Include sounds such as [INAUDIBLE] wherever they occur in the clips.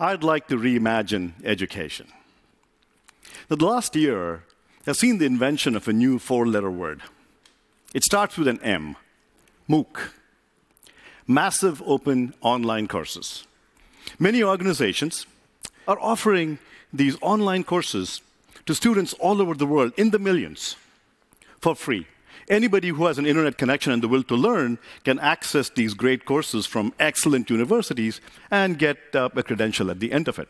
I'd like to reimagine education. The last year has seen the invention of a new four letter word. It starts with an M MOOC, Massive Open Online Courses. Many organizations are offering these online courses to students all over the world in the millions for free. Anybody who has an internet connection and the will to learn can access these great courses from excellent universities and get uh, a credential at the end of it.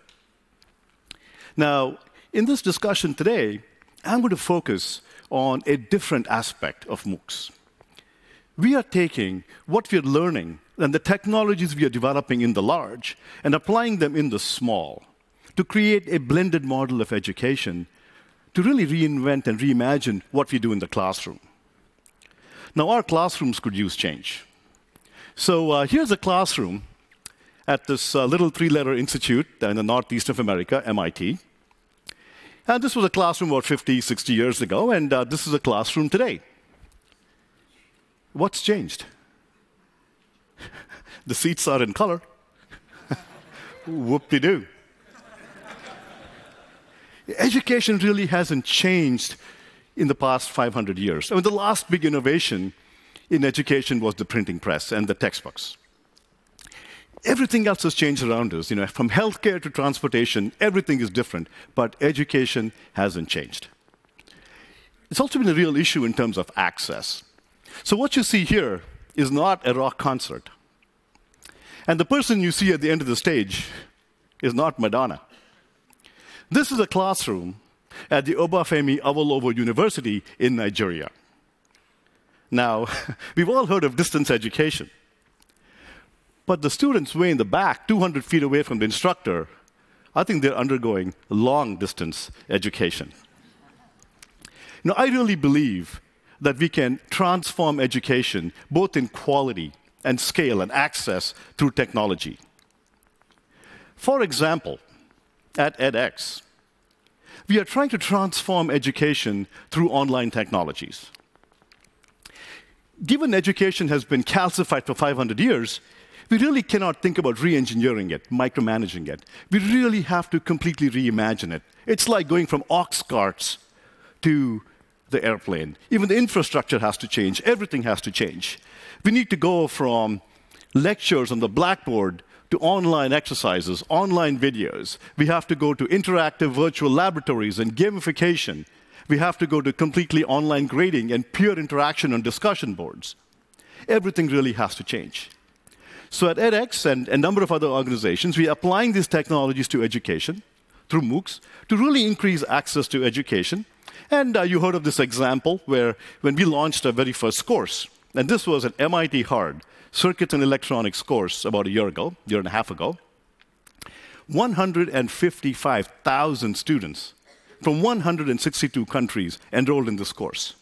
Now, in this discussion today, I'm going to focus on a different aspect of MOOCs. We are taking what we're learning and the technologies we are developing in the large and applying them in the small to create a blended model of education to really reinvent and reimagine what we do in the classroom. Now, our classrooms could use change. So, uh, here's a classroom at this uh, little three letter institute in the northeast of America, MIT. And this was a classroom about 50, 60 years ago, and uh, this is a classroom today. What's changed? [LAUGHS] the seats are in color. [LAUGHS] Whoop de doo. Education really hasn't changed in the past 500 years. I mean, the last big innovation in education was the printing press and the textbooks. Everything else has changed around us. You know, from healthcare to transportation, everything is different, but education hasn't changed. It's also been a real issue in terms of access. So, what you see here is not a rock concert. And the person you see at the end of the stage is not Madonna. This is a classroom at the Obafemi Awolowo University in Nigeria. Now, [LAUGHS] we've all heard of distance education. But the students way in the back, 200 feet away from the instructor, I think they're undergoing long distance education. Now, I really believe that we can transform education both in quality and scale and access through technology. For example, at edX, we are trying to transform education through online technologies. Given education has been calcified for 500 years, we really cannot think about re engineering it, micromanaging it. We really have to completely reimagine it. It's like going from ox carts to the airplane. Even the infrastructure has to change, everything has to change. We need to go from lectures on the blackboard to online exercises, online videos. We have to go to interactive virtual laboratories and gamification. We have to go to completely online grading and peer interaction on discussion boards. Everything really has to change. So at edX and a number of other organizations, we are applying these technologies to education through MOOCs to really increase access to education. And uh, you heard of this example where when we launched our very first course, and this was an MIT Hard circuits and electronics course about a year ago, year and a half ago. 155,000 students from 162 countries enrolled in this course.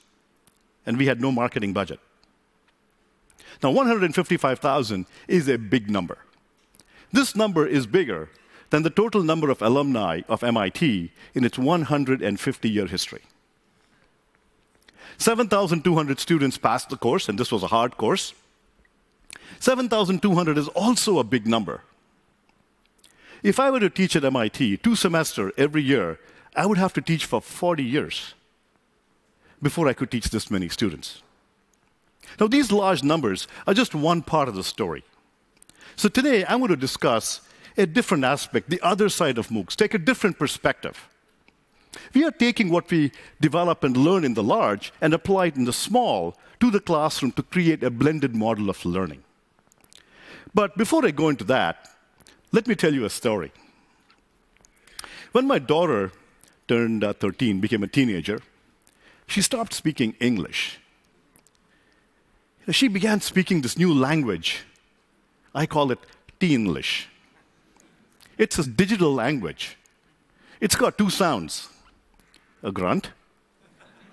And we had no marketing budget. Now, 155,000 is a big number. This number is bigger than the total number of alumni of MIT in its 150 year history. 7,200 students passed the course, and this was a hard course. 7,200 is also a big number. If I were to teach at MIT two semesters every year, I would have to teach for 40 years before I could teach this many students. Now, these large numbers are just one part of the story. So today, I'm going to discuss a different aspect, the other side of MOOCs, take a different perspective. We are taking what we develop and learn in the large and apply it in the small to the classroom to create a blended model of learning. But before I go into that, let me tell you a story. When my daughter turned uh, 13, became a teenager, she stopped speaking English. She began speaking this new language. I call it Teenlish. It's a digital language. It's got two sounds a grunt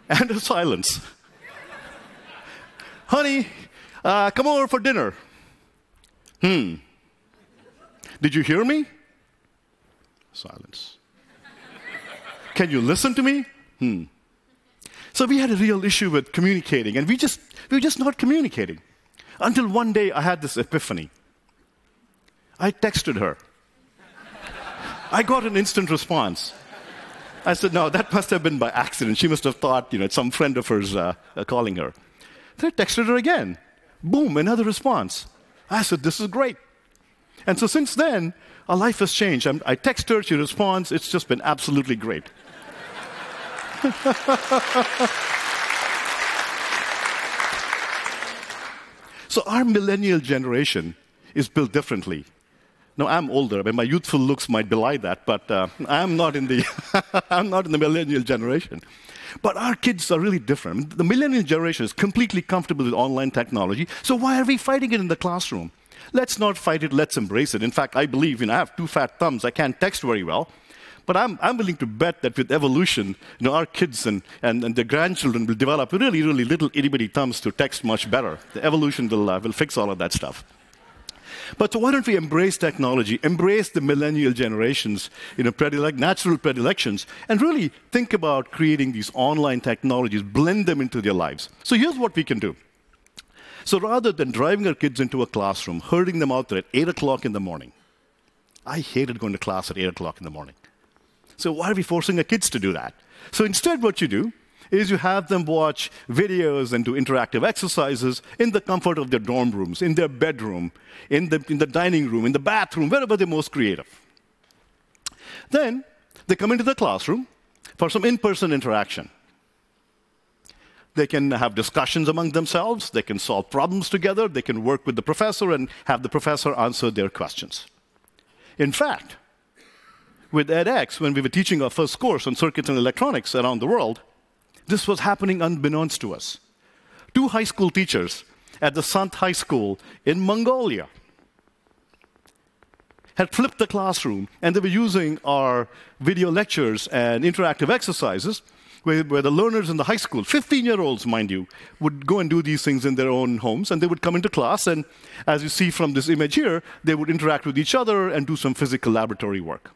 and a silence. Honey, uh, come over for dinner. Hmm. Did you hear me? Silence. Can you listen to me? Hmm. So we had a real issue with communicating, and we just we were just not communicating. Until one day I had this epiphany. I texted her. I got an instant response. I said, no, that must have been by accident. She must have thought, you know, it's some friend of hers uh, uh, calling her. Then I texted her again. Boom, another response. I said, this is great. And so since then, our life has changed. I'm, i text her, she responds. It's just been absolutely great. [LAUGHS] so our millennial generation is built differently. No, I'm older. I mean, my youthful looks might belie that, but uh, I'm not in the [LAUGHS] I'm not in the millennial generation. But our kids are really different. The millennial generation is completely comfortable with online technology. So why are we fighting it in the classroom? Let's not fight it. Let's embrace it. In fact, I believe, you know, I have two fat thumbs. I can't text very well. But I'm, I'm willing to bet that with evolution, you know, our kids and, and, and their grandchildren will develop really, really little itty bitty thumbs to text much better. The evolution will, uh, will fix all of that stuff. But so why don't we embrace technology, embrace the millennial generations, you know, natural predilections, and really think about creating these online technologies, blend them into their lives. So here's what we can do. So rather than driving our kids into a classroom, herding them out there at 8 o'clock in the morning, I hated going to class at 8 o'clock in the morning. So why are we forcing our kids to do that? So instead, what you do is you have them watch videos and do interactive exercises in the comfort of their dorm rooms, in their bedroom, in the, in the dining room, in the bathroom, wherever they're most creative. Then they come into the classroom for some in person interaction. They can have discussions among themselves, they can solve problems together, they can work with the professor and have the professor answer their questions. In fact, with edX, when we were teaching our first course on circuits and electronics around the world, this was happening unbeknownst to us. Two high school teachers at the Sant High School in Mongolia had flipped the classroom and they were using our video lectures and interactive exercises where, where, the learners in the high school, 15 year olds, mind you, would go and do these things in their own homes and they would come into class. And as you see from this image here, they would interact with each other and do some physical laboratory work.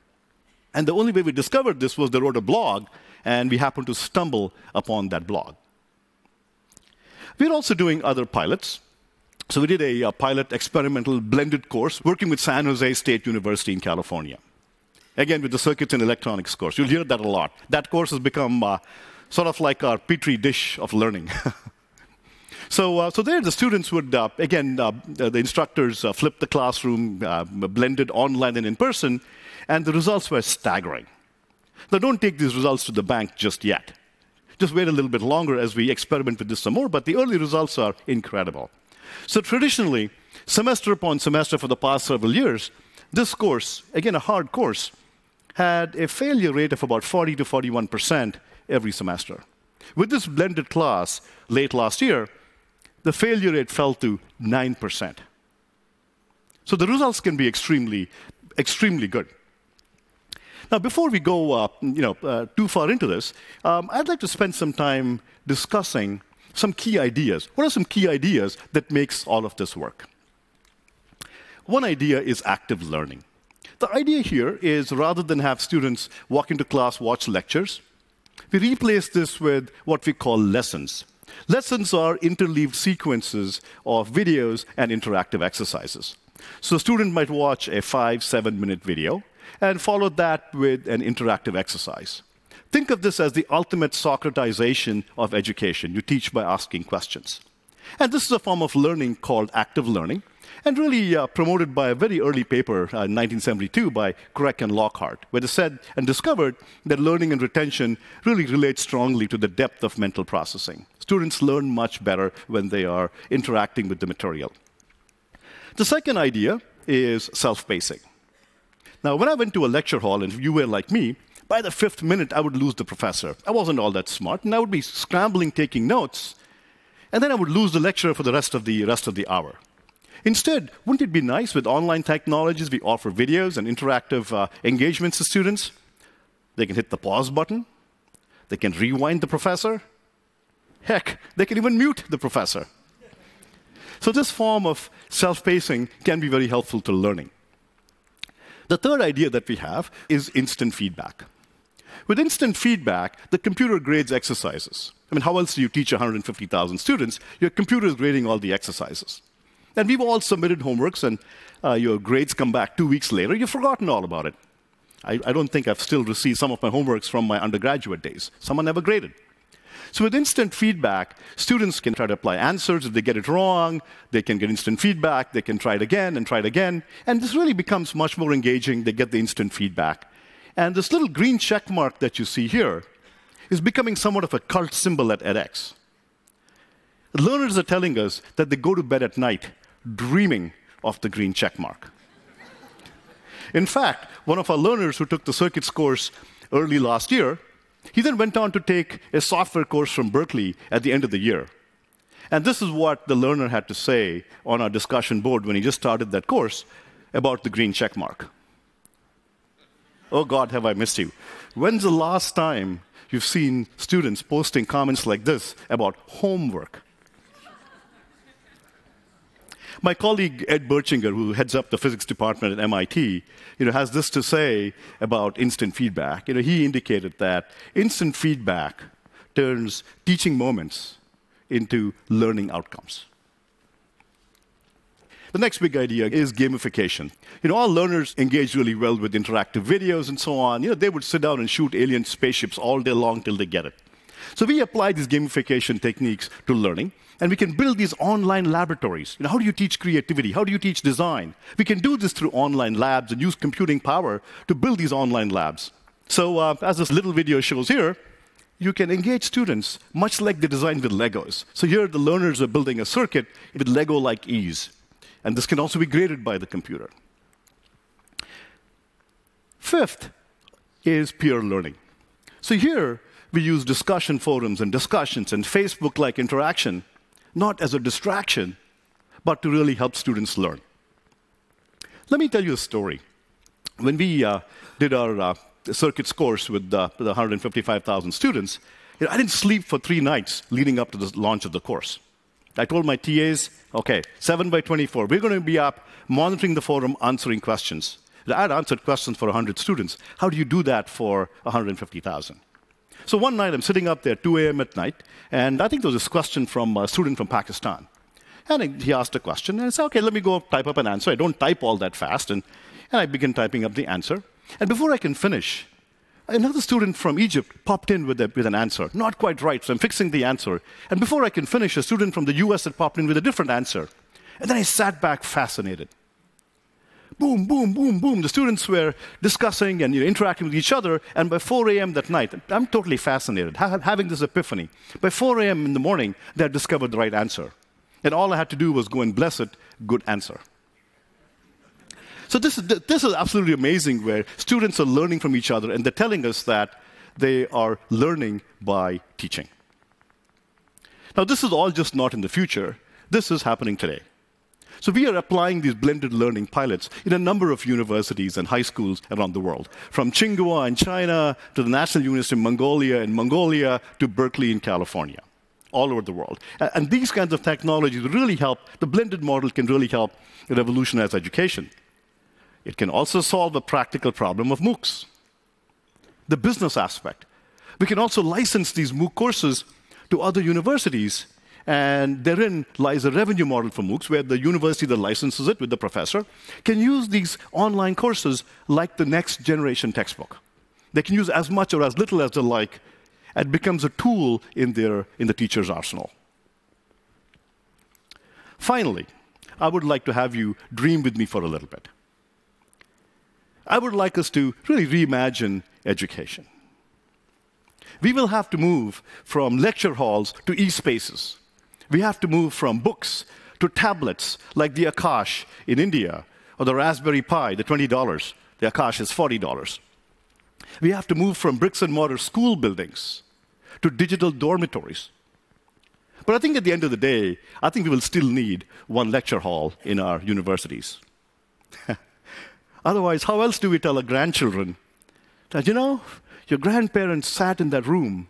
And the only way we discovered this was they wrote a blog and we happened to stumble upon that blog. We're also doing other pilots. So we did a, a, pilot experimental blended course working with San Jose State University in California. Again, with the circuits and electronics course. You'll hear that a lot. That course has become uh, sort of like our petri dish of learning. [LAUGHS] so, uh, so there the students would, uh, again, uh, the instructors uh, flipped the classroom, uh, blended online and in person, and the results were staggering. Now, don't take these results to the bank just yet. Just wait a little bit longer as we experiment with this some more, but the early results are incredible. So, traditionally, semester upon semester for the past several years, this course, again a hard course, had a failure rate of about 40 to 41% every semester. With this blended class late last year, the failure rate fell to 9%. So the results can be extremely, extremely good. Now, before we go uh, you know, uh, too far into this, um, I'd like to spend some time discussing some key ideas. What are some key ideas that makes all of this work? One idea is active learning. The idea here is rather than have students walk into class, watch lectures, we replace this with what we call lessons. Lessons are interleaved sequences of videos and interactive exercises. So a student might watch a five, seven minute video, and followed that with an interactive exercise. Think of this as the ultimate Socratization of education. You teach by asking questions. And this is a form of learning called active learning, and really uh, promoted by a very early paper uh, in 1972 by Craik and Lockhart, where they said and discovered that learning and retention really relate strongly to the depth of mental processing. Students learn much better when they are interacting with the material. The second idea is self pacing. Now, when I went to a lecture hall and you were like me, by the fifth minute, I would lose the professor. I wasn't all that smart, and I would be scrambling taking notes, and then I would lose the lecture for the rest of the rest of the hour. Instead, wouldn't it be nice with online technologies? We offer videos and interactive uh, engagements to students. They can hit the pause button, they can rewind the professor. Heck, they can even mute the professor. So, this form of self pacing can be very helpful to learning. The third idea that we have is instant feedback. With instant feedback, the computer grades exercises. I mean, how else do you teach 150,000 students? Your computer is grading all the exercises. And we've all submitted homeworks, and uh, your grades come back two weeks later. You've forgotten all about it. I, I don't think I've still received some of my homeworks from my undergraduate days. Some are never graded. So, with instant feedback, students can try to apply answers. If they get it wrong, they can get instant feedback. They can try it again and try it again. And this really becomes much more engaging. They get the instant feedback. And this little green check mark that you see here is becoming somewhat of a cult symbol at edX. Learners are telling us that they go to bed at night dreaming of the green check mark. In fact, one of our learners who took the circuits course early last year, he then went on to take a software course from Berkeley at the end of the year. And this is what the learner had to say on our discussion board when he just started that course about the green check mark. Oh God, have I missed you. When's the last time you've seen students posting comments like this about homework? My colleague Ed Bertschinger, who heads up the physics department at MIT, you know, has this to say about instant feedback. You know, he indicated that instant feedback turns teaching moments into learning outcomes. The next big idea is gamification. You know, all learners engage really well with interactive videos and so on. You know, they would sit down and shoot alien spaceships all day long till they get it. So we apply these gamification techniques to learning, and we can build these online laboratories. You know, how do you teach creativity? How do you teach design? We can do this through online labs and use computing power to build these online labs. So, uh, as this little video shows here, you can engage students much like they design with Legos. So, here the learners are building a circuit with Lego like ease. And this can also be graded by the computer. Fifth is peer learning. So, here we use discussion forums and discussions and Facebook like interaction, not as a distraction, but to really help students learn. Let me tell you a story. When we uh, did our uh, circuits course with, uh, with 155,000 students, you know, I didn't sleep for three nights leading up to the launch of the course. I told my TAs, okay, 7 by 24, we're going to be up monitoring the forum, answering questions. I had answered questions for 100 students. How do you do that for 150,000? So one night I'm sitting up there, 2 a.m. at night, and I think there was this question from a student from Pakistan. And he asked a question, and I said, okay, let me go type up an answer. I don't type all that fast, and, and I begin typing up the answer. And before I can finish, another student from Egypt popped in with, a, with an answer. Not quite right, so I'm fixing the answer. And before I can finish, a student from the US had popped in with a different answer. And then I sat back fascinated boom, boom, boom, boom. The students were discussing and you know, interacting with each other. And by 4 a.m. that night, I'm totally fascinated, ha- having this epiphany. By 4 a.m. in the morning, they had discovered the right answer. And all I had to do was go and bless it, good answer. So this is, this is absolutely amazing where students are learning from each other and they're telling us that they are learning by teaching. Now, this is all just not in the future. This is happening today. So we are applying these blended learning pilots in a number of universities and high schools around the world, from Tsinghua in China to the National University of Mongolia in Mongolia to Berkeley in California, all over the world. And these kinds of technologies really help, the blended model can really help revolutionize education. It can also solve the practical problem of MOOCs, the business aspect. We can also license these MOOC courses to other universities and therein lies a revenue model for MOOCs where the university that licenses it with the professor can use these online courses like the next generation textbook. They can use as much or as little as they like. It becomes a tool in, their, in the teacher's arsenal. Finally, I would like to have you dream with me for a little bit. I would like us to really reimagine education. We will have to move from lecture halls to e spaces we have to move from books to tablets like the Aakash in India or the Raspberry Pi, the $20. The Aakash is $40. We have to move from bricks and mortar school buildings to digital dormitories. But I think at the end of the day, I think we will still need one lecture hall in our universities. [LAUGHS] Otherwise, how else do we tell our grandchildren that, you know, your grandparents sat in that room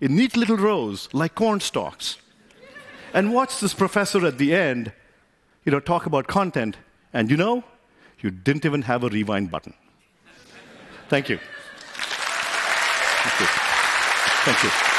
in neat little rows like corn stalks and watch this professor at the end, you know, talk about content, and you know, you didn't even have a rewind button. Thank you. Thank you. Thank you.